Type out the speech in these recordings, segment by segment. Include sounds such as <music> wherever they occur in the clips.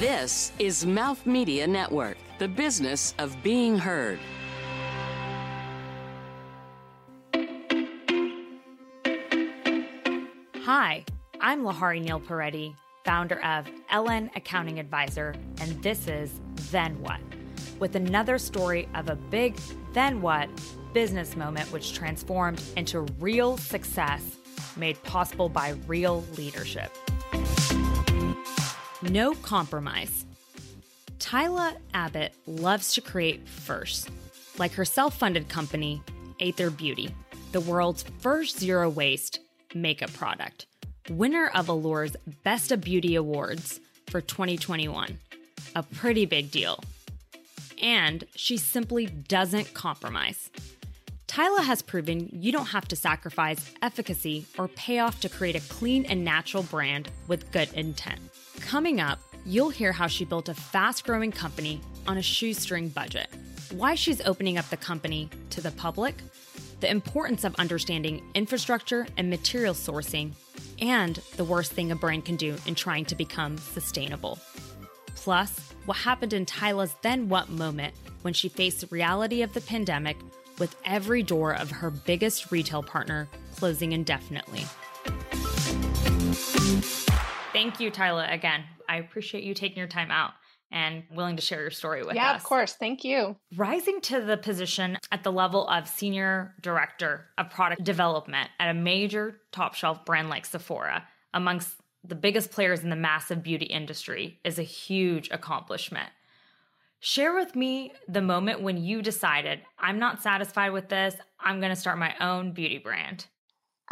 This is Mouth Media Network, the business of being heard. Hi, I'm Lahari Neil Peretti, founder of LN Accounting Advisor, and this is Then What, with another story of a big then what business moment which transformed into real success made possible by real leadership. No compromise. Tiila Abbott loves to create first, like her self funded company, Aether Beauty, the world's first zero waste makeup product, winner of Allure's Best of Beauty Awards for 2021. A pretty big deal. And she simply doesn't compromise. Tiila has proven you don't have to sacrifice efficacy or payoff to create a clean and natural brand with good intent. Coming up, you'll hear how she built a fast growing company on a shoestring budget, why she's opening up the company to the public, the importance of understanding infrastructure and material sourcing, and the worst thing a brand can do in trying to become sustainable. Plus, what happened in Tiila's then what moment when she faced the reality of the pandemic with every door of her biggest retail partner closing indefinitely. Thank you, Tiila, again. I appreciate you taking your time out and willing to share your story with yeah, us. Yeah, of course. Thank you. Rising to the position at the level of senior director of product development at a major top shelf brand like Sephora, amongst the biggest players in the massive beauty industry, is a huge accomplishment. Share with me the moment when you decided, I'm not satisfied with this, I'm going to start my own beauty brand.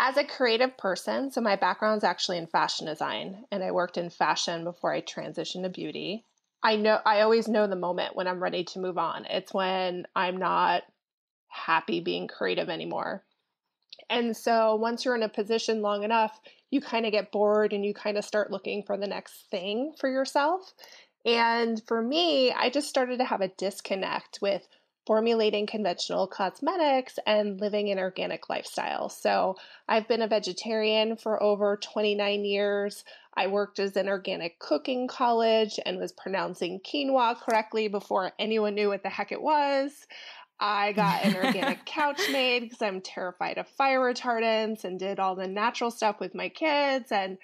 As a creative person, so my background is actually in fashion design, and I worked in fashion before I transitioned to beauty. I know I always know the moment when I'm ready to move on. It's when I'm not happy being creative anymore. And so once you're in a position long enough, you kind of get bored and you kind of start looking for the next thing for yourself. And for me, I just started to have a disconnect with formulating conventional cosmetics and living an organic lifestyle. So I've been a vegetarian for over 29 years. I worked as an organic cooking college and was pronouncing quinoa correctly before anyone knew what the heck it was. I got an organic <laughs> couch made because I'm terrified of fire retardants and did all the natural stuff with my kids. And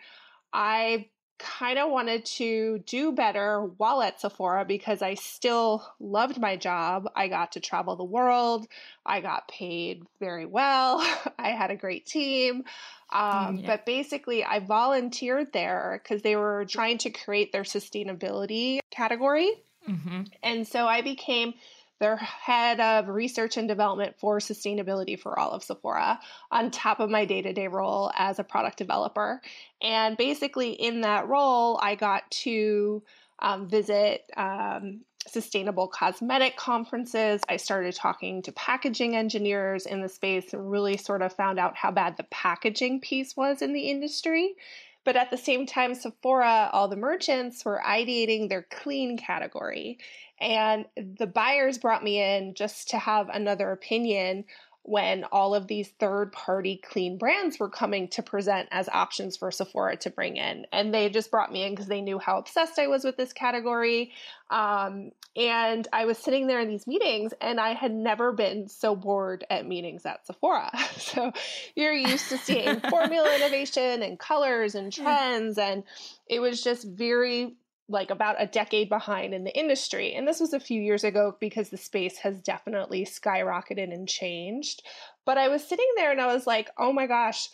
I kind of wanted to do better while at Sephora because I still loved my job. I got to travel the world. I got paid very well. <laughs> I had a great team. Um, yeah. But basically, I volunteered there because they were trying to create their sustainability category. Mm-hmm. And so I became their head of research and development for sustainability for all of Sephora on top of my day to day role as a product developer. And basically, in that role, I got to um, visit um, sustainable cosmetic conferences. I started talking to packaging engineers in the space and really sort of found out how bad the packaging piece was in the industry. But at the same time, Sephora, all the merchants were ideating their clean category. And the buyers brought me in just to have another opinion when all of these third party clean brands were coming to present as options for Sephora to bring in. And they just brought me in because they knew how obsessed I was with this category. Um, and I was sitting there in these meetings and I had never been so bored at meetings at Sephora. <laughs> so you're used to seeing <laughs> formula innovation and colors and trends. And it was just very like about a decade behind in the industry. And this was a few years ago because the space has definitely skyrocketed and changed. But I was sitting there and I was like, oh my gosh,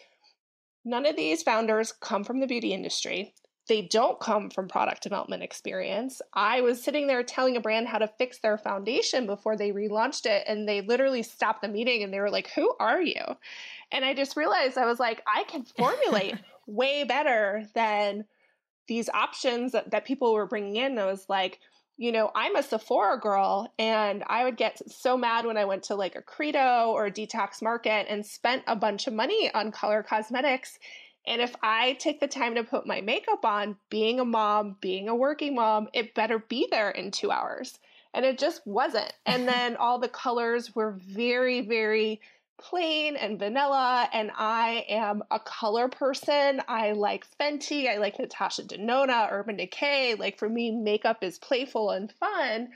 none of these founders come from the beauty industry. They don't come from product development experience. I was sitting there telling a brand how to fix their foundation before they relaunched it, and they literally stopped the meeting and they were like, Who are you? And I just realized I was like, I can <laughs> formulate way better than these options that, that people were bringing in. I was like, you know, I'm a Sephora girl, and I would get so mad when I went to like a Credo or a detox market and spent a bunch of money on color cosmetics. And if I take the time to put my makeup on, being a mom, being a working mom, it better be there in two hours. And it just wasn't. And <laughs> then all the colors were very, very plain and vanilla and I am a color person. I like Fenty, I like Natasha Denona, Urban Decay. Like for me makeup is playful and fun.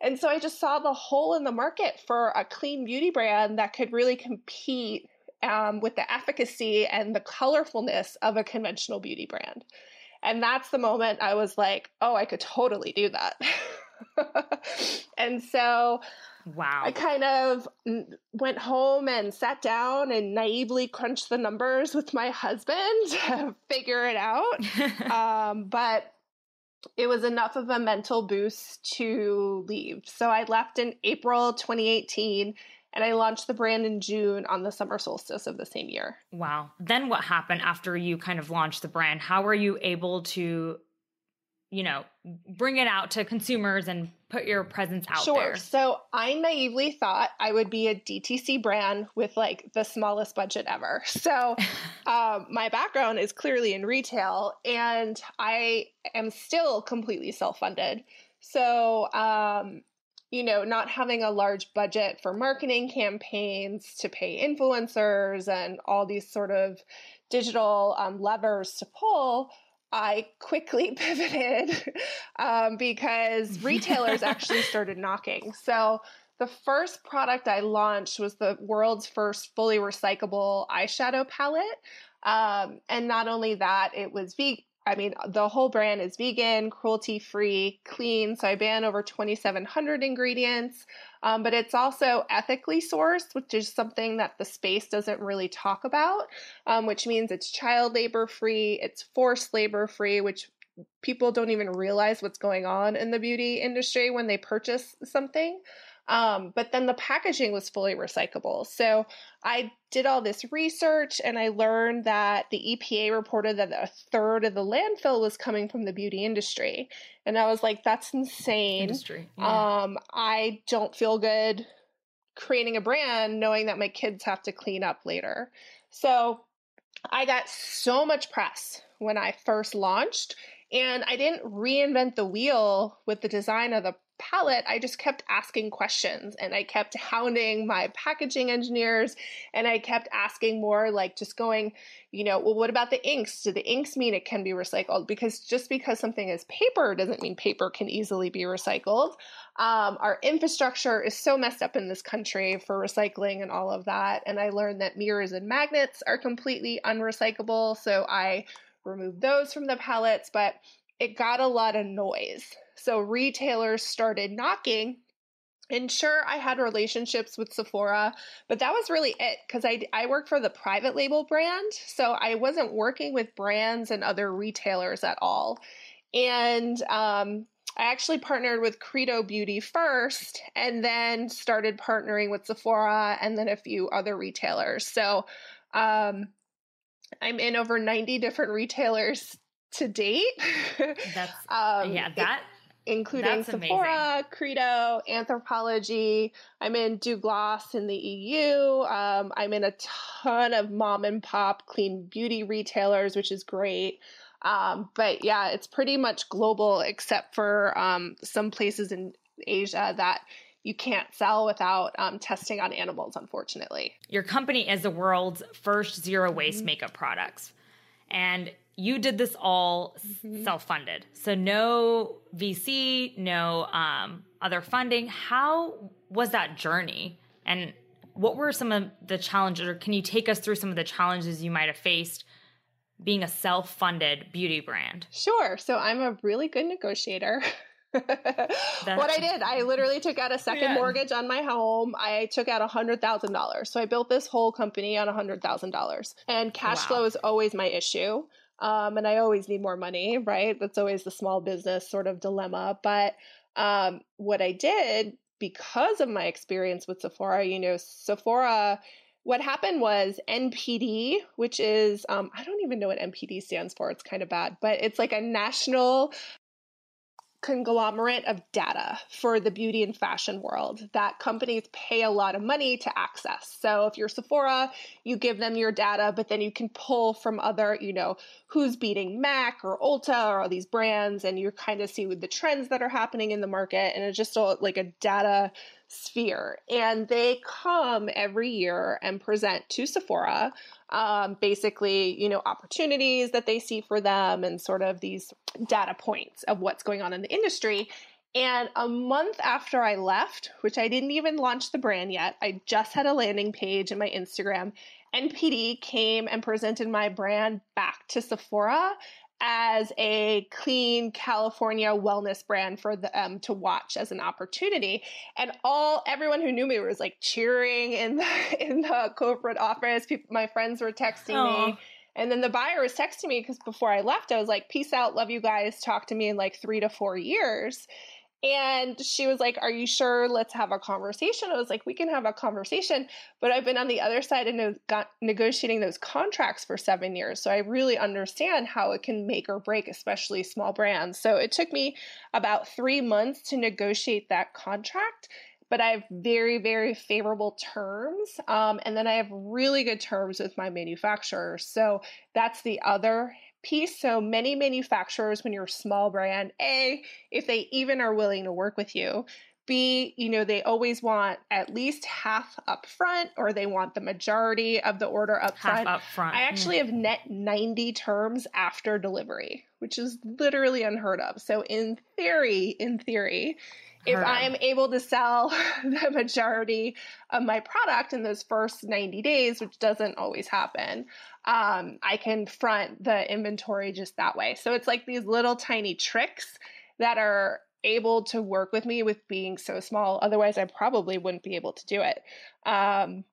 And so I just saw the hole in the market for a clean beauty brand that could really compete um, with the efficacy and the colorfulness of a conventional beauty brand. And that's the moment I was like, oh, I could totally do that. <laughs> and so Wow. I kind of went home and sat down and naively crunched the numbers with my husband <laughs> to figure it out. <laughs> um, but it was enough of a mental boost to leave. So I left in April 2018 and I launched the brand in June on the summer solstice of the same year. Wow. Then what happened after you kind of launched the brand? How were you able to you know, bring it out to consumers and put your presence out sure. there? So I naively thought I would be a DTC brand with like the smallest budget ever. So <laughs> um, my background is clearly in retail and I am still completely self funded. So, um, you know, not having a large budget for marketing campaigns to pay influencers and all these sort of digital um, levers to pull I quickly <laughs> pivoted um, because <laughs> retailers actually started knocking. So the first product I launched was the world's first fully recyclable eyeshadow palette. Um, and not only that, it was vegan. I mean, the whole brand is vegan, cruelty free, clean. So I ban over 2,700 ingredients. Um, but it's also ethically sourced, which is something that the space doesn't really talk about, um, which means it's child labor free, it's forced labor free, which people don't even realize what's going on in the beauty industry when they purchase something. Um, but then the packaging was fully recyclable. So I did all this research and I learned that the EPA reported that a third of the landfill was coming from the beauty industry. And I was like, that's insane. Industry. Yeah. Um, I don't feel good creating a brand knowing that my kids have to clean up later. So I got so much press when I first launched. And I didn't reinvent the wheel with the design of the palette, I just kept asking questions and I kept hounding my packaging engineers and I kept asking more, like just going, you know, well, what about the inks? Do the inks mean it can be recycled? Because just because something is paper doesn't mean paper can easily be recycled. Um, our infrastructure is so messed up in this country for recycling and all of that. And I learned that mirrors and magnets are completely unrecyclable. So I removed those from the palettes, but it got a lot of noise. So retailers started knocking. And sure, I had relationships with Sephora, but that was really it because I, I work for the private label brand. So I wasn't working with brands and other retailers at all. And um, I actually partnered with Credo Beauty first and then started partnering with Sephora and then a few other retailers. So um, I'm in over 90 different retailers to date. That's, <laughs> um, yeah, that including That's Sephora, amazing. Credo, Anthropologie. I'm in Douglas in the EU. Um, I'm in a ton of mom and pop clean beauty retailers, which is great. Um, but yeah, it's pretty much global except for um, some places in Asia that you can't sell without um, testing on animals, unfortunately. Your company is the world's first zero waste mm-hmm. makeup products. And you did this all mm-hmm. self-funded so no vc no um, other funding how was that journey and what were some of the challenges or can you take us through some of the challenges you might have faced being a self-funded beauty brand sure so i'm a really good negotiator <laughs> what I did, I literally took out a second yeah. mortgage on my home. I took out a hundred thousand dollars. So I built this whole company on a hundred thousand dollars. And cash wow. flow is always my issue. Um, and I always need more money, <laughs> right? That's always the small business sort of dilemma. But um, what I did because of my experience with Sephora, you know, Sephora, what happened was NPD, which is, um, I don't even know what NPD stands for. It's kind of bad, but it's like a national conglomerate of data for the beauty and fashion world that companies pay a lot of money to access. So if you're Sephora, you give them your data, but then you can pull from other, you know, who's beating MAC or Ulta or all these brands, and you kind of see the trends that are happening in the market. And it's just a, like a data sphere and they come every year and present to sephora um, basically you know opportunities that they see for them and sort of these data points of what's going on in the industry and a month after I left, which I didn't even launch the brand yet, I just had a landing page in my Instagram. NPD came and presented my brand back to Sephora as a clean California wellness brand for them um, to watch as an opportunity. And all everyone who knew me was like cheering in the <laughs> in the corporate office. People, my friends were texting Aww. me. And then the buyer was texting me because before I left, I was like, peace out, love you guys, talk to me in like three to four years. And she was like, Are you sure? Let's have a conversation. I was like, We can have a conversation. But I've been on the other side and got negotiating those contracts for seven years. So I really understand how it can make or break, especially small brands. So it took me about three months to negotiate that contract. But I have very, very favorable terms. Um, and then I have really good terms with my manufacturers. So that's the other piece. So many manufacturers, when you're a small brand, A, if they even are willing to work with you, B, you know, they always want at least half up front or they want the majority of the order up half front. Up front. I actually hmm. have net 90 terms after delivery, which is literally unheard of. So in theory, in theory, if I am able to sell <laughs> the majority of my product in those first 90 days, which doesn't always happen, um, I can front the inventory just that way. So it's like these little tiny tricks that are able to work with me with being so small. Otherwise, I probably wouldn't be able to do it. Um,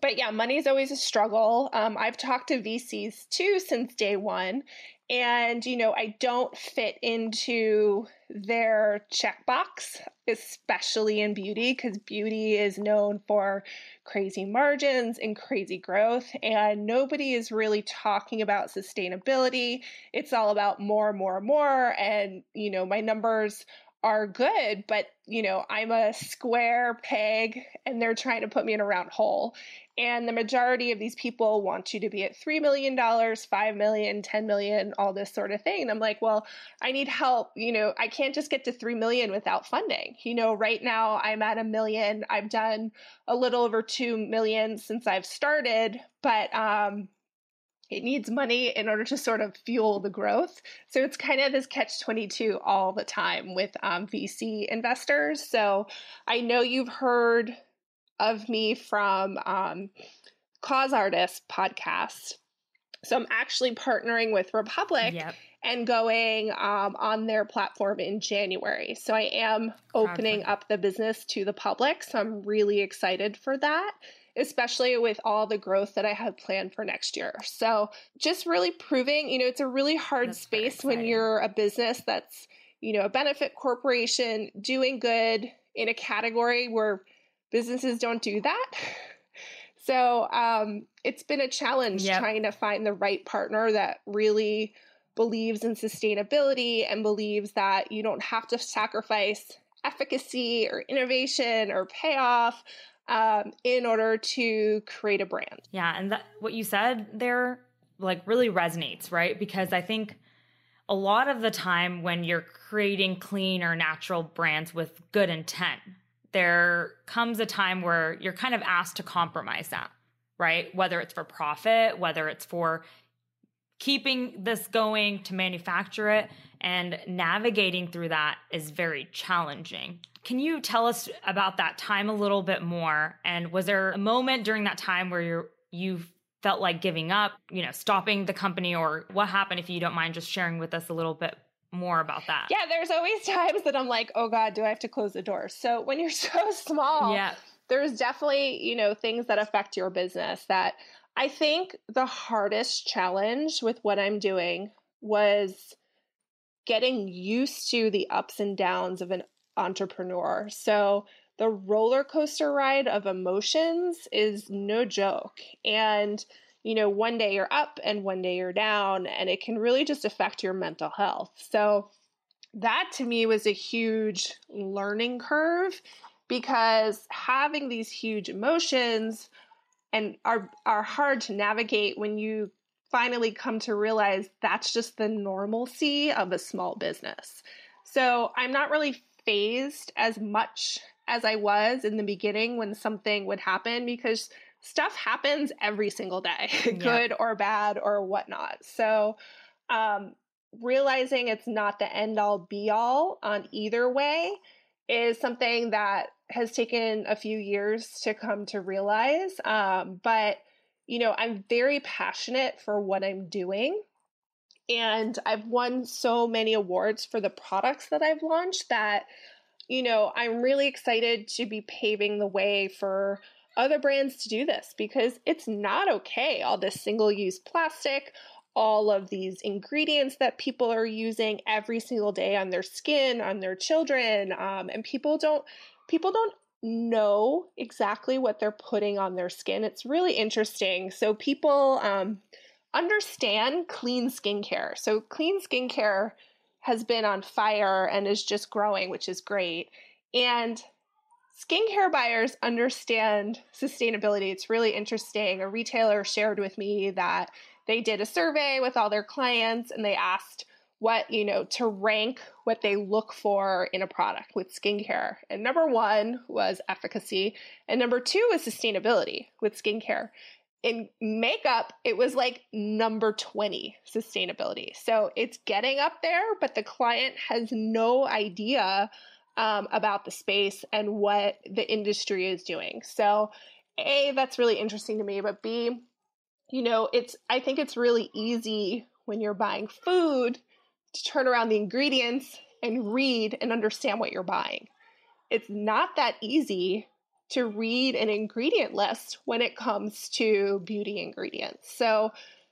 but yeah, money is always a struggle. Um, I've talked to VCs too since day one, and you know i don't fit into their checkbox especially in beauty because beauty is known for crazy margins and crazy growth and nobody is really talking about sustainability it's all about more more more and you know my numbers are good, but you know, I'm a square peg and they're trying to put me in a round hole. And the majority of these people want you to be at $3 million, $5 million, $10 million, all this sort of thing. And I'm like, well, I need help. You know, I can't just get to 3 million without funding. You know, right now I'm at a million. I've done a little over 2 million since I've started, but, um, it needs money in order to sort of fuel the growth. So it's kind of this catch 22 all the time with um, VC investors. So I know you've heard of me from um, Cause Artist podcast. So I'm actually partnering with Republic yep. and going um, on their platform in January. So I am opening up the business to the public. So I'm really excited for that especially with all the growth that I have planned for next year. So just really proving, you know, it's a really hard that's space when you're a business that's, you know, a benefit corporation doing good in a category where businesses don't do that. <laughs> So um, it's been a challenge yep. trying to find the right partner that really believes in sustainability and believes that you don't have to sacrifice efficacy or innovation or payoff um, in order to create a brand. Yeah, and that, what you said there like really resonates, right? Because I think a lot of the time when you're creating clean or natural brands with good intent, there comes a time where you're kind of asked to compromise that, right? Whether it's for profit, whether it's for keeping this going to manufacture it and navigating through that is very challenging. Can you tell us about that time a little bit more? And was there a moment during that time where you you felt like giving up, you know, stopping the company or what happened if you don't mind just sharing with us a little bit more about that. Yeah, there's always <laughs> times that I'm like, "Oh god, do I have to close the door?" So when you're <laughs> so small, yeah. there's definitely, you know, things that affect your business that I think the hardest challenge with what I'm doing was getting used to the ups and downs of an entrepreneur. So the roller coaster ride of emotions is no joke. And, you know, one day you're up and one day you're down, and it can really just affect your mental health. So that to me was a huge learning curve because having these huge emotions and are are hard to navigate when you finally come to realize that's just the normalcy of a small business. So I'm not really phased as much as I was in the beginning when something would happen because stuff happens every single day, <laughs> good yeah. or bad or whatnot. So, um, realizing it's not the end all be all on either way is something that has taken a few years to come to realize. Um, but, you know, I'm very passionate for what I'm doing. And I've won so many awards for the products that I've launched that, you know, I'm really excited to be paving the way for other brands to do this because it's not okay. All this single use plastic, all of these ingredients that people are using every single day on their skin, on their children, um, and people don't people don't know exactly what they're putting on their skin. It's really interesting. So people um, understand clean skincare. So clean skincare has been on fire and is just growing, which is great. And skincare buyers understand sustainability. It's really interesting. A retailer shared with me that they did a survey with all their clients and they asked what, you know, to rank what they look for in a product with skincare. And number one was efficacy, and number two was sustainability with skincare. In makeup, it was like number 20 sustainability. So it's getting up there, but the client has no idea um, about the space and what the industry is doing. So, A, that's really interesting to me, but B, you know, it's I think it's really easy when you're buying food to turn around the ingredients and read and understand what you're buying. It's not that easy to read an ingredient list when it comes to beauty ingredients. So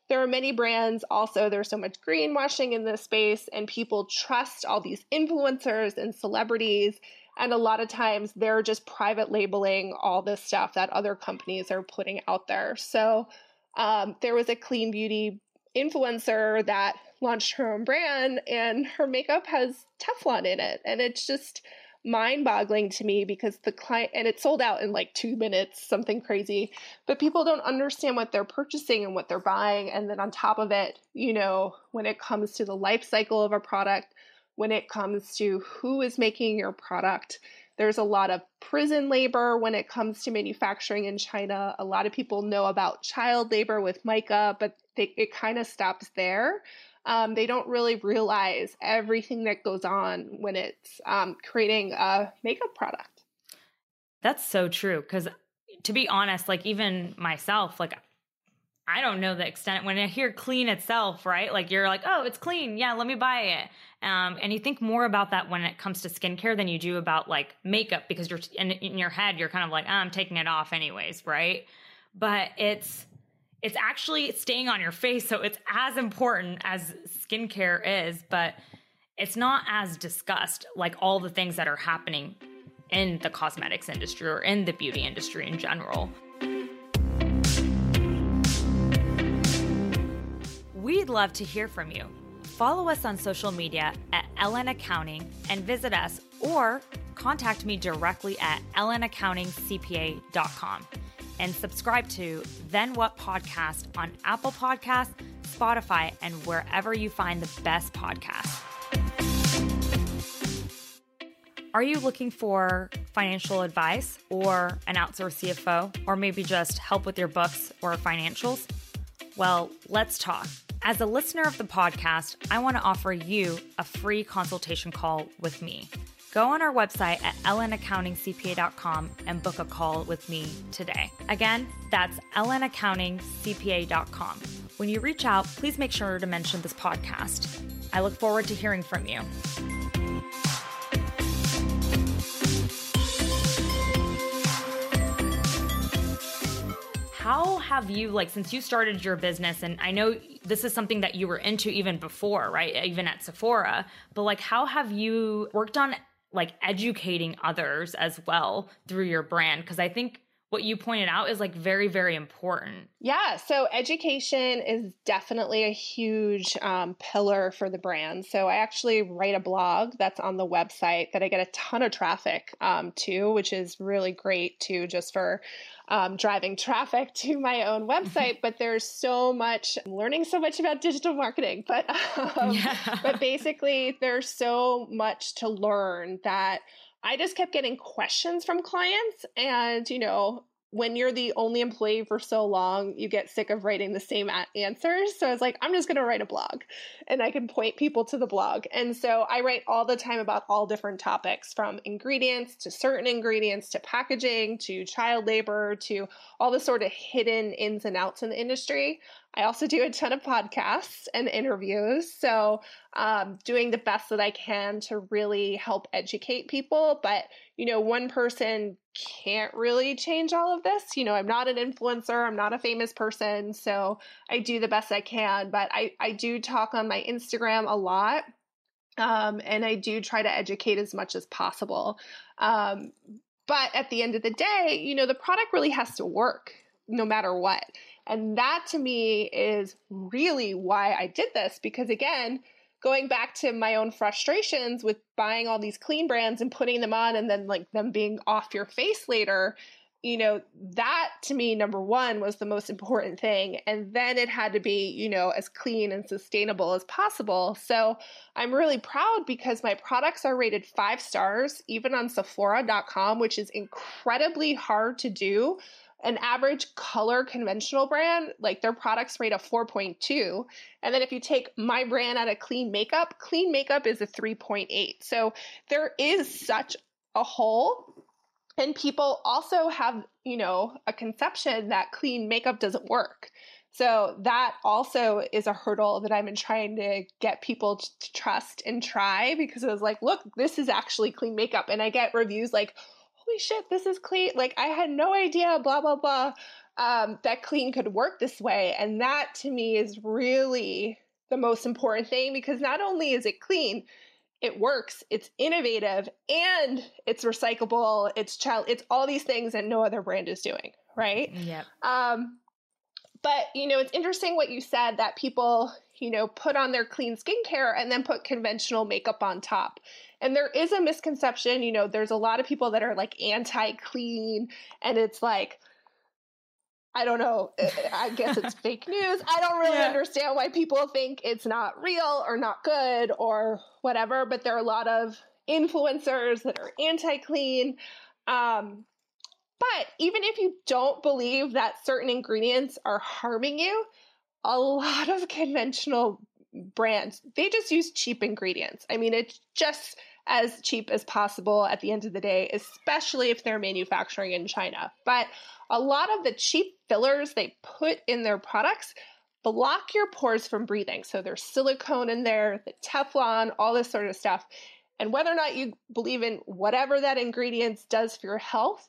there are many brands also there's so much greenwashing in this space and people trust all these influencers and celebrities and a lot of times they're just private labeling all this stuff that other companies are putting out there. So um, there was a clean beauty influencer that launched her own brand and her makeup has Teflon in it. And it's just mind boggling to me because the client, and it sold out in like two minutes, something crazy. But people don't understand what they're purchasing and what they're buying. And then on top of it, you know, when it comes to the life cycle of a product, when it comes to who is making your product, there's a lot of prison labor when it comes to manufacturing in China. A lot of people know about child labor with mica, but they, it kind of stops there um, they don't really realize everything that goes on when it's um, creating a makeup product. That's so true. Because to be honest, like even myself, like I don't know the extent when I hear clean itself, right? Like you're like, oh, it's clean. Yeah, let me buy it. Um, and you think more about that when it comes to skincare than you do about like makeup because you're in, in your head, you're kind of like, oh, I'm taking it off anyways, right? But it's it's actually staying on your face. So it's as important as skincare is, but it's not as discussed like all the things that are happening in the cosmetics industry or in the beauty industry in general. We'd love to hear from you. Follow us on social media at LN Accounting and visit us or contact me directly at lnaccountingcpa.com and subscribe to Then What Podcast on Apple Podcasts, Spotify, and wherever you find the best podcasts. Are you looking for financial advice or an outsourced CFO, or maybe just help with your books or financials? Well, let's talk. As a listener of the podcast, I want to offer you a free consultation call with me. Go on our website at lnaccountingcpa.com and book a call with me today. Again, that's lnaccountingcpa.com. When you reach out, please make sure to mention this podcast. I look forward to hearing from you. how have you like since you started your business and i know this is something that you were into even before right even at sephora but like how have you worked on like educating others as well through your brand because I think what you pointed out is like very very important. Yeah so education is definitely a huge um, pillar for the brand. So i actually write a blog that's on the website that i get a ton of traffic um, to which is really great too just for um, driving traffic to my own website, but there's so much I'm learning so much about digital marketing. But <laughs> um, yeah. but basically, there's so much to learn that I just kept getting questions from clients. And, you know, when you're the only employee for so long, you get sick of writing the same answers. So I was like, I'm just going to write a blog and I can point people to the blog. And so I write all the time about all different topics from ingredients to certain ingredients to packaging to child labor to all the sort of hidden ins and outs in the industry. I also do a ton of podcasts and interviews. So, um, doing the best that I can to really help educate people. But, you know, one person can't really change all of this. You know, I'm not an influencer, I'm not a famous person. So, I do the best I can. But I, I do talk on my Instagram a lot. Um, and I do try to educate as much as possible. Um, but at the end of the day, you know, the product really has to work no matter what. And that to me is really why I did this because, again, going back to my own frustrations with buying all these clean brands and putting them on and then like them being off your face later, you know, that to me, number one, was the most important thing. And then it had to be, you know, as clean and sustainable as possible. So I'm really proud because my products are rated five stars, even on Sephora.com, which is incredibly hard to do an average color conventional brand, like their products rate a 4.2. And then if you take my brand out of clean makeup, clean makeup is a 3.8. So there is such a hole. And people also have, you know, a conception that clean makeup doesn't work. So that also is a hurdle that I've been trying to get people to trust and try because it was like, look, this is actually clean makeup. And I get reviews like, holy shit, this is clean. Like, I had no idea, blah, blah, blah, um, that clean could work this way. And that to me is really the most important thing because not only is it clean, it works, it's innovative, and it's recyclable, it's child, it's all these things that no other brand is doing, right? Yeah. Um, but you know, it's interesting what you said that people, you know, put on their clean skincare and then put conventional makeup on top. And there is a misconception, you know, there's a lot of people that are like anti clean, and it's like, I don't know. I guess it's <laughs> fake news. I don't really yeah. understand why people think it's not real or not good or whatever, but there are a lot of influencers that are anti clean. Um, but even if you don't believe that certain ingredients are harming you, a lot of conventional brands, they just use cheap ingredients. I mean, it's just as cheap as possible at the end of the day, especially if they're manufacturing in China. But a lot of the cheap fillers they put in their products block your pores from breathing. So there's silicone in there, the Teflon, all this sort of stuff. And whether or not you believe in whatever that ingredients does for your health,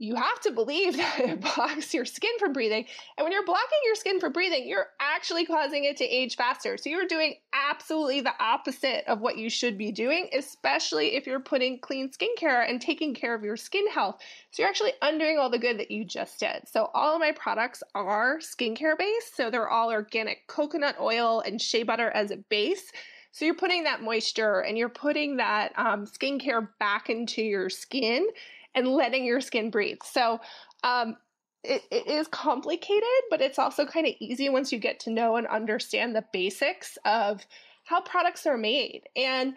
you have to believe <laughs> that it blocks your skin from breathing. And when you're blocking your skin from breathing, you're actually causing it to age faster. So you're doing absolutely the opposite of what you should be doing, especially if you're putting clean skincare and taking care of your skin health. So you're actually undoing all the good that you just did. So all of my products are skincare based. So they're all organic coconut oil and shea butter as a base. So you're putting that moisture and you're putting that um, skincare back into your skin and letting your skin breathe. So, um, it, it is complicated, but it's also kind of easy once you get to know and understand the basics of how products are made. And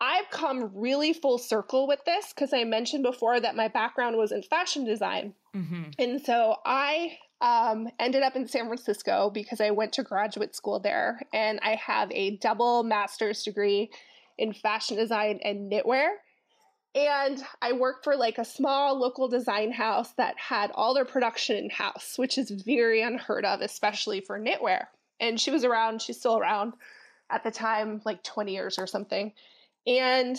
I've come really full circle with this because I mentioned before that my background was in fashion design. Mm-hmm. And so I um, ended up in San Francisco because I went to graduate school there and I have a double master's degree in fashion design and knitwear. And I worked for like a small local design house that had all their production in house, which is very unheard of, especially for knitwear. And she was around, she's still around at the time, like 20 years or something. And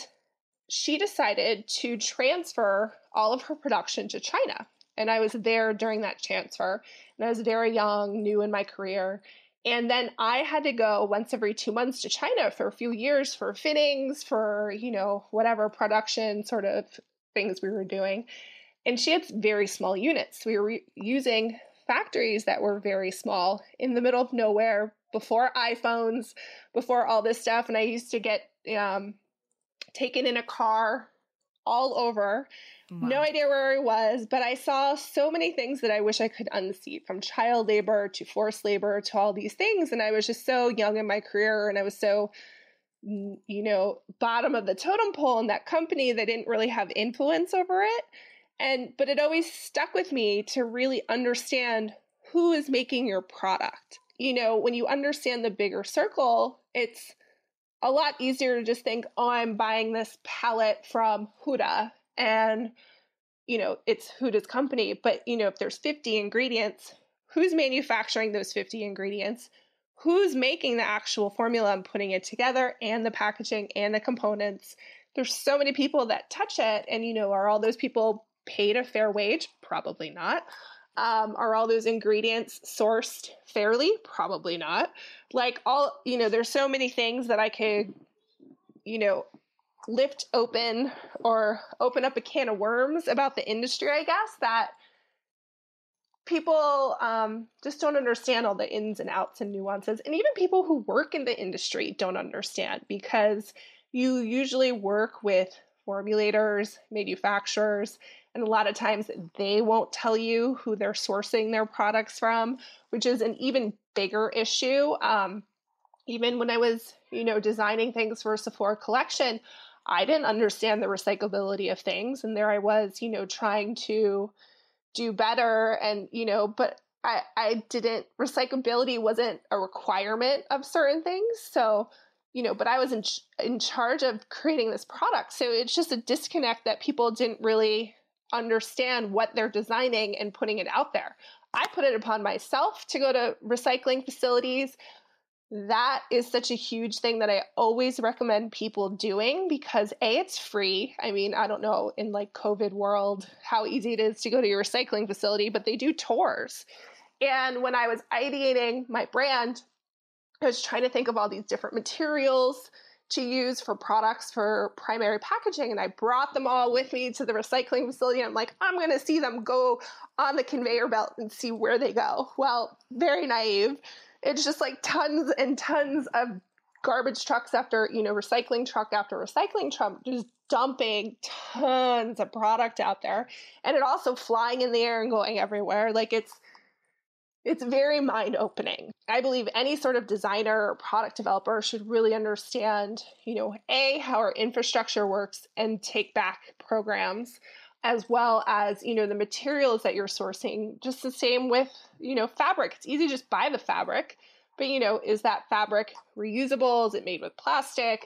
she decided to transfer all of her production to China. And I was there during that transfer. And I was very young, new in my career. And then I had to go once every two months to China for a few years for fittings, for, you know, whatever production sort of things we were doing. And she had very small units. We were re- using factories that were very small in the middle of nowhere before iPhones, before all this stuff. And I used to get um, taken in a car all over Wow. No idea where I was, but I saw so many things that I wish I could unsee from child labor to forced labor to all these things. And I was just so young in my career and I was so you know, bottom of the totem pole in that company that didn't really have influence over it. And but it always stuck with me to really understand who is making your product. You know, when you understand the bigger circle, it's a lot easier to just think, oh, I'm buying this palette from Huda and you know, it's Huda's company. But you know, if there's 50 ingredients, who's manufacturing those 50 ingredients? Who's making the actual formula and putting it together and the packaging and the components? There's so many people that touch it, and you know, are all those people paid a fair wage? Probably not. Um, are all those ingredients sourced fairly? Probably not. Like all, you know, there's so many things that I could, you know, lift open or open up a can of worms about the industry, I guess, that people um, just don't understand all the ins and outs and nuances. And even people who work in the industry don't understand because you usually work with formulators, manufacturers, and a lot of times they won't tell you who they're sourcing their products from, which is an even bigger issue. Um, even when I was, you know, designing things for Sephora collection, I didn't understand the recyclability of things. And there I was, you know, trying to do better and, you know, but I, I didn't, recyclability wasn't a requirement of certain things. So, you know, but I was in, in charge of creating this product. So it's just a disconnect that people didn't really understand what they're designing and putting it out there. I put it upon myself to go to recycling facilities. That is such a huge thing that I always recommend people doing because A, it's free. I mean, I don't know in like COVID world how easy it is to go to your recycling facility, but they do tours. And when I was ideating my brand, I was trying to think of all these different materials to use for products for primary packaging. And I brought them all with me to the recycling facility. I'm like, I'm going to see them go on the conveyor belt and see where they go. Well, very naive. It's just like tons and tons of garbage trucks after, you know, recycling truck after recycling truck, just dumping tons of product out there. And it also flying in the air and going everywhere. Like it's, it's very mind opening. I believe any sort of designer or product developer should really understand, you know, A, how our infrastructure works and take back programs, as well as, you know, the materials that you're sourcing. Just the same with, you know, fabric. It's easy to just buy the fabric, but, you know, is that fabric reusable? Is it made with plastic?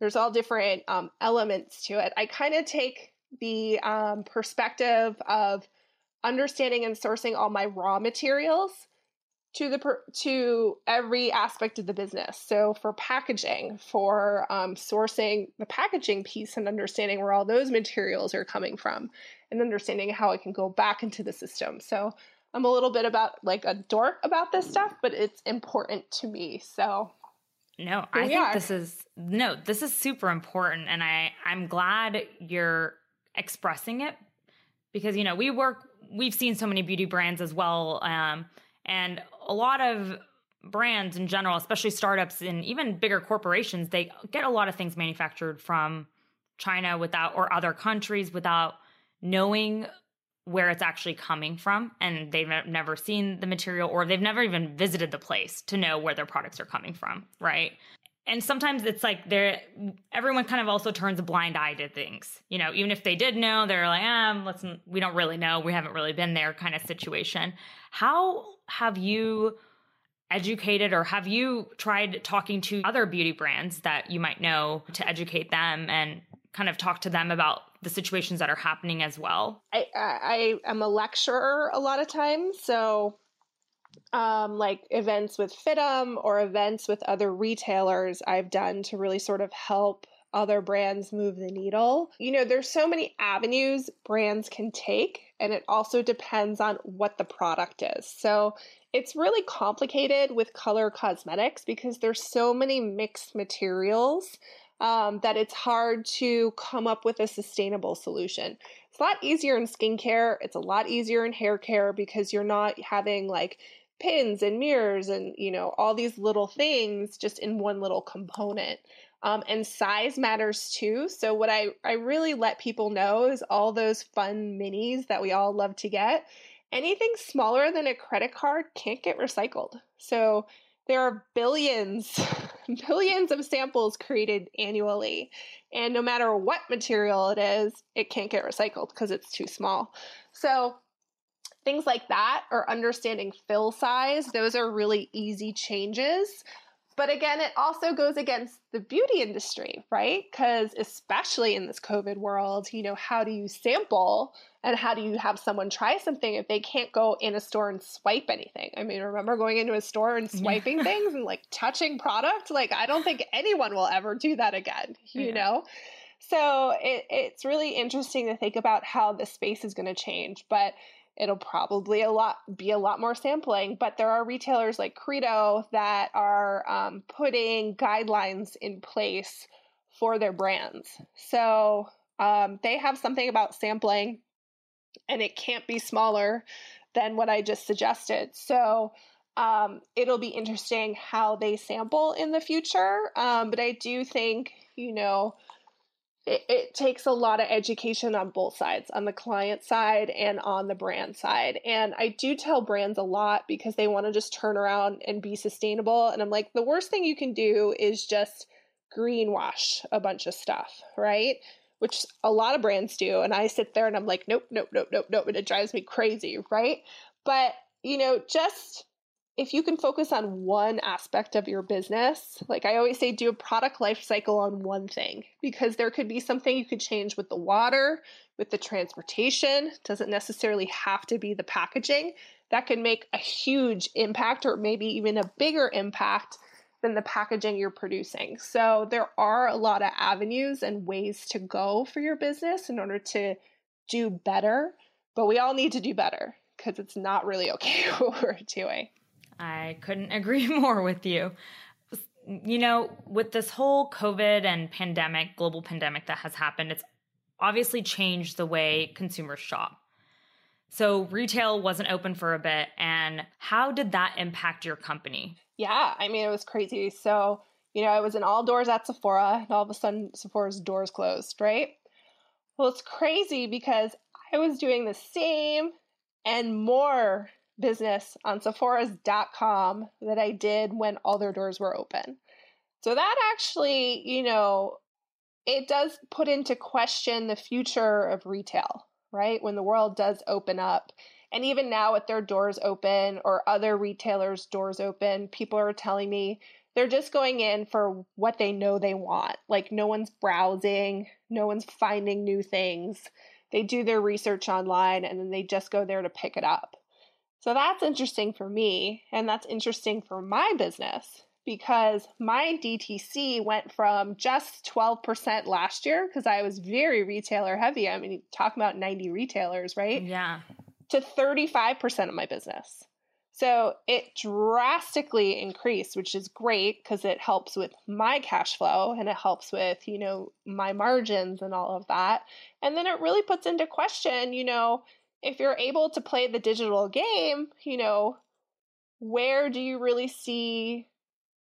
There's all different um, elements to it. I kind of take the um, perspective of, understanding and sourcing all my raw materials to the to every aspect of the business. So for packaging, for um, sourcing the packaging piece and understanding where all those materials are coming from, and understanding how it can go back into the system. So I'm a little bit about like a dork about this stuff, but it's important to me. So no, I think are. this is no, this is super important, and I I'm glad you're expressing it because you know we work we've seen so many beauty brands as well um, and a lot of brands in general especially startups and even bigger corporations they get a lot of things manufactured from china without or other countries without knowing where it's actually coming from. And they've never seen the material or they've never even visited the place to know where their products are coming from right? And sometimes it's like they're everyone kind of also turns a blind eye to things you know even if they did know they're like um listen we don't really know. We haven't really been there kind of situation. How have you educated or have you tried talking to other beauty brands that you might know to educate them and kind of talk to them about the situations that are happening as well? I i I am a lecturer a lot of times so um, like events with FIDM or events with other retailers I've done to really sort of help other brands move the needle. You know, there's so many avenues brands can take, and it also depends on what the product is. So it's really complicated with color cosmetics because there's so many mixed materials um, that it's hard to come up with a sustainable solution. It's a lot easier in skincare. It's a lot easier in hair care because you're not having like pins and mirrors and you know all these little things just in one little component um, and size matters too so what I, I really let people know is all those fun minis that we all love to get anything smaller than a credit card can't get recycled so there are billions <laughs> billions of samples created annually. And no matter what material it is, it can't get recycled because it's too small. So, things like that or understanding fill size, those are really easy changes but again, it also goes against the beauty industry, right? Because especially in this COVID world, you know, how do you sample and how do you have someone try something if they can't go in a store and swipe anything? I mean, remember going into a store and swiping yeah. <laughs> things and like touching product? Like, I don't think anyone will ever do that again, you yeah. know? So it, it's really interesting to think about how the space is going to change. But it'll probably a lot be a lot more sampling but there are retailers like credo that are um, putting guidelines in place for their brands. So um, they have something about sampling and it can't be smaller than what i just suggested. So um, it'll be interesting how they sample in the future um, but i do think you know it, it, takes a lot of education on both sides, on the client side and on the brand side. And I do tell brands a lot because they want to just turn around and be sustainable. And I'm like, the worst thing you can do is just greenwash a bunch of stuff, right? Which a lot of brands do. And I sit there and I'm like, nope, nope, nope, nope, nope. And it drives me crazy, right? But, you know, just if you can focus on one aspect of your business, like I always say, do a product life cycle on one thing because there could be something you could change with the water, with the transportation, doesn't necessarily have to be the packaging. That could make a huge impact or maybe even a bigger impact than the packaging you're producing. So there are a lot of avenues and ways to go for your business in order to do better, but we all need to do better because it's not really okay <laughs> what we're doing. I couldn't <laughs> agree more with you. You know, with this whole COVID and pandemic, global pandemic that has happened, it's obviously changed the way consumers shop. So retail wasn't open for a bit. And how did that impact your company? Yeah, I mean, it was crazy. So, you know, I was in all doors at Sephora, and all of a sudden Sephora's doors closed, right? Well, it's crazy because I was doing the same and more business on Sephora's.com that I did when all their doors were open. So that actually, you know, it does put into question the future of retail, right? When the world does open up. And even now, with their doors open or other retailers' doors open, people are telling me they're just going in for what they know they want. Like, no one's browsing, no one's finding new things. They do their research online and then they just go there to pick it up. So that's interesting for me, and that's interesting for my business because my DTC went from just 12% last year because I was very retailer heavy. I mean, talk about 90 retailers, right? Yeah. To 35% of my business. So it drastically increased, which is great because it helps with my cash flow and it helps with, you know, my margins and all of that. And then it really puts into question, you know, if you're able to play the digital game, you know, where do you really see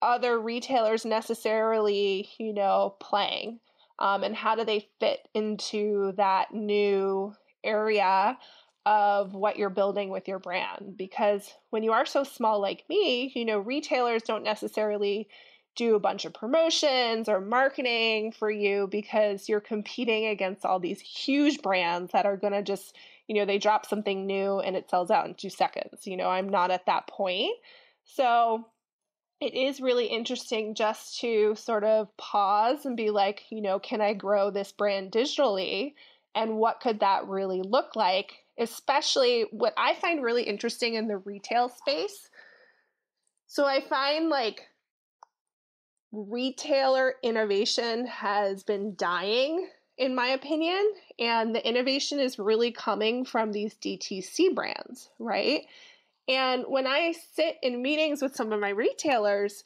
other retailers necessarily, you know, playing? Um, and how do they fit into that new area of what you're building with your brand? Because when you are so small like me, you know, retailers don't necessarily do a bunch of promotions or marketing for you because you're competing against all these huge brands that are going to just you know, they drop something new and it sells out in two seconds. You know, I'm not at that point. So it is really interesting just to sort of pause and be like, you know, can I grow this brand digitally? And what could that really look like? Especially what I find really interesting in the retail space. So I find like retailer innovation has been dying in my opinion. And the innovation is really coming from these DTC brands, right? And when I sit in meetings with some of my retailers,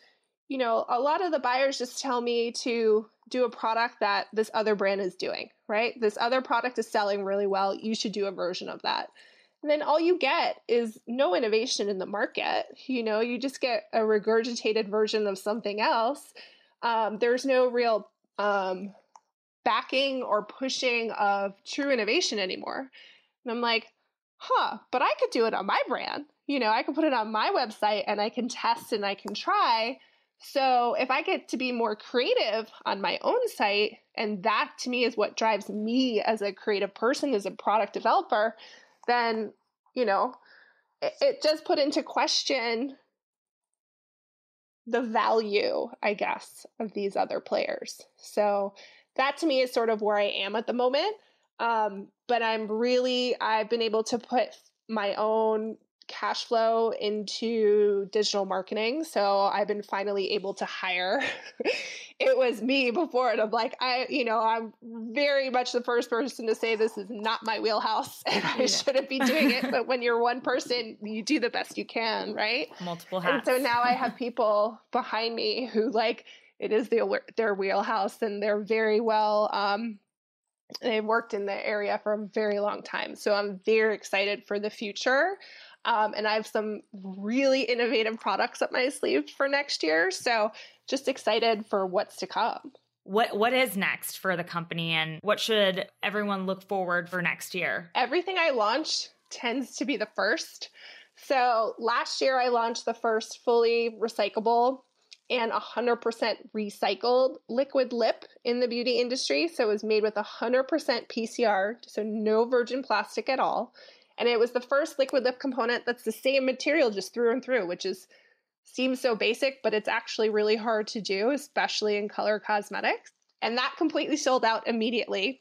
you know, a lot of the buyers just tell me to do a product that this other brand is doing, right? This other product is selling really well. You should do a version of that. And then all you get is no innovation in the market. You know, you just get a regurgitated version of something else. Um, there's no real um, backing or pushing of true innovation anymore. And I'm like, huh, but I could do it on my brand. You know, I can put it on my website and I can test and I can try. So if I get to be more creative on my own site, and that to me is what drives me as a creative person, as a product developer, then, you know, it, it does put into question the value, I guess, of these other players. So that to me is sort of where I am at the moment. Um, but I'm really, I've been able to put my own cash flow into digital marketing. So I've been finally able to hire. <laughs> it was me before, and I'm like, I, you know, I'm very much the first person to say this is not my wheelhouse <laughs> and I yeah. shouldn't be doing it. but when you're one <laughs> person, you do the best you can, right? Multiple hats. And so now I have people behind me who like it is the, their wheelhouse and they're very well um, they've worked in the area for a very long time. So I'm very excited for the future. Um, and I have some really innovative products up my sleeve for next year. So just excited for what's to come. What what is next for the company and what should everyone look forward for next year? Everything I launch tends to be the first. So last year I launched the first fully recyclable and 100% recycled liquid lip in the beauty industry. So it was made with 100% PCR, so no virgin plastic at all. And it was the first liquid lip component that's the same material just through and through, which is seems so basic, but it's actually really hard to do, especially in color cosmetics. And that completely sold out immediately.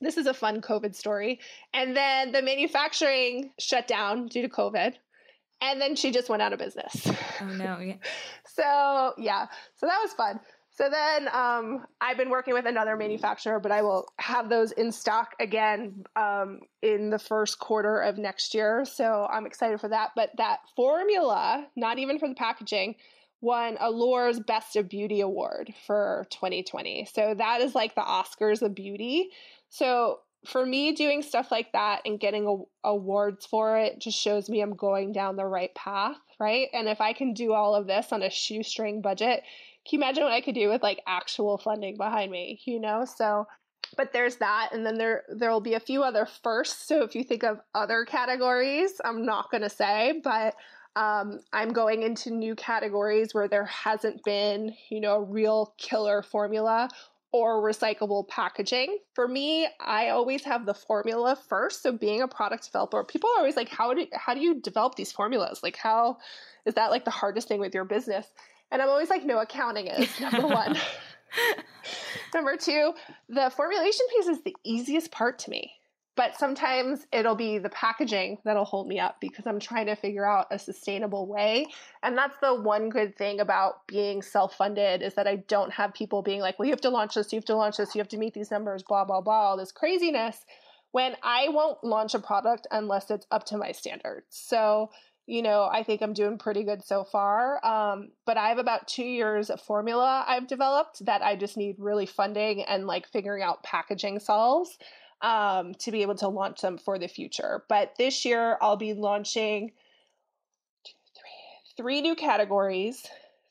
This is a fun COVID story. And then the manufacturing shut down due to COVID and then she just went out of business. Oh no! Yeah. <laughs> so yeah, so that was fun. So then um, I've been working with another manufacturer, but I will have those in stock again um, in the first quarter of next year. So I'm excited for that. But that formula, not even for the packaging, won Allure's Best of Beauty Award for 2020. So that is like the Oscars of beauty. So for me, doing stuff like that and getting a, awards for it just shows me I'm going down the right path, right? And if I can do all of this on a shoestring budget, can you imagine what I could do with like actual funding behind me, you know? So, but there's that, and then there there will be a few other firsts. So if you think of other categories, I'm not going to say, but um, I'm going into new categories where there hasn't been, you know, a real killer formula or recyclable packaging. For me, I always have the formula first. So being a product developer, people are always like, how do how do you develop these formulas? Like how is that like the hardest thing with your business? And I'm always like, no, accounting is number <laughs> one. <laughs> number two, the formulation piece is the easiest part to me but sometimes it'll be the packaging that'll hold me up because I'm trying to figure out a sustainable way. And that's the one good thing about being self-funded is that I don't have people being like, "Well, you have to launch this, you have to launch this, you have to meet these numbers, blah blah blah, all this craziness." When I won't launch a product unless it's up to my standards. So, you know, I think I'm doing pretty good so far. Um, but I have about two years of formula I've developed that I just need really funding and like figuring out packaging solves um, to be able to launch them for the future. But this year, I'll be launching two, three, three new categories,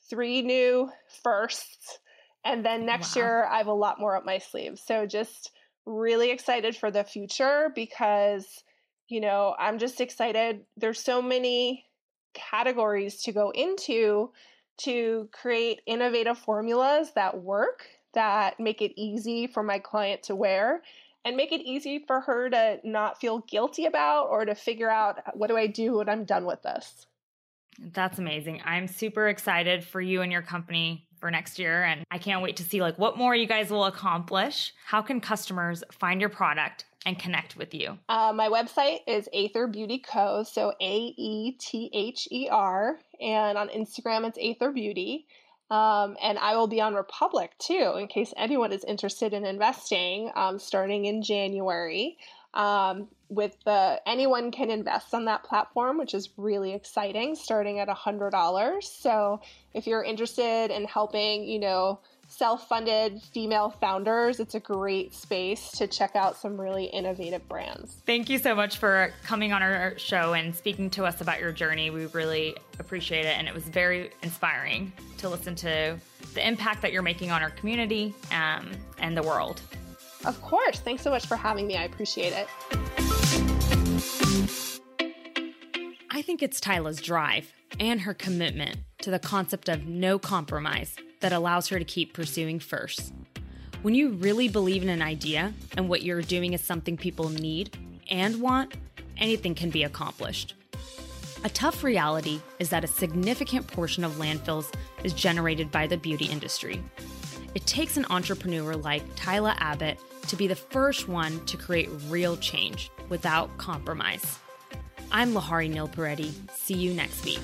three new firsts, and then next wow. year, I have a lot more up my sleeve. So just really excited for the future because, you know, I'm just excited. There's so many categories to go into to create innovative formulas that work that make it easy for my client to wear and make it easy for her to not feel guilty about or to figure out what do I do when I'm done with this. That's amazing. I'm super excited for you and your company for next year and I can't wait to see like what more you guys will accomplish. How can customers find your product and connect with you? Uh, my website is Aether Beauty Co. So A E T H E R. And on Instagram, it's Aether Beauty. Um, and I will be on Republic too, in case anyone is interested in investing, um, starting in January. Um, with the anyone can invest on that platform, which is really exciting, starting at a hundred dollars. So if you're interested in helping, you know, self funded female founders, it's a great space to check out some really innovative brands. Thank you so much for coming on our show and speaking to us about your journey. We really appreciate it. And it was very inspiring to listen to the impact that you're making on our community um, and the world. Of course. Thanks so much for having me. I appreciate it. I think it's Tiila's drive and her commitment to the concept of no compromise that allows her to keep pursuing first. When you really believe in an idea and what you're doing is something people need and want, anything can be accomplished. A tough reality is that a significant portion of landfills is generated by the beauty industry. It takes an entrepreneur like Tiila Abbott to be the first one to create real change without compromise. I'm Lahari Nilpareddy. See you next week.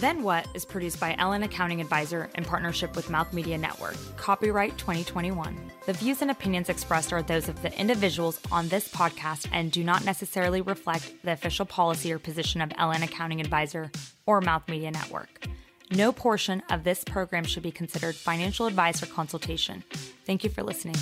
Then What is produced by LN Accounting Advisor in partnership with Mouth Media Network. Copyright 2021. The views and opinions expressed are those of the individuals on this podcast and do not necessarily reflect the official policy or position of LN Accounting Advisor or Mouth Media Network. No portion of this program should be considered financial advice or consultation. Thank you for listening.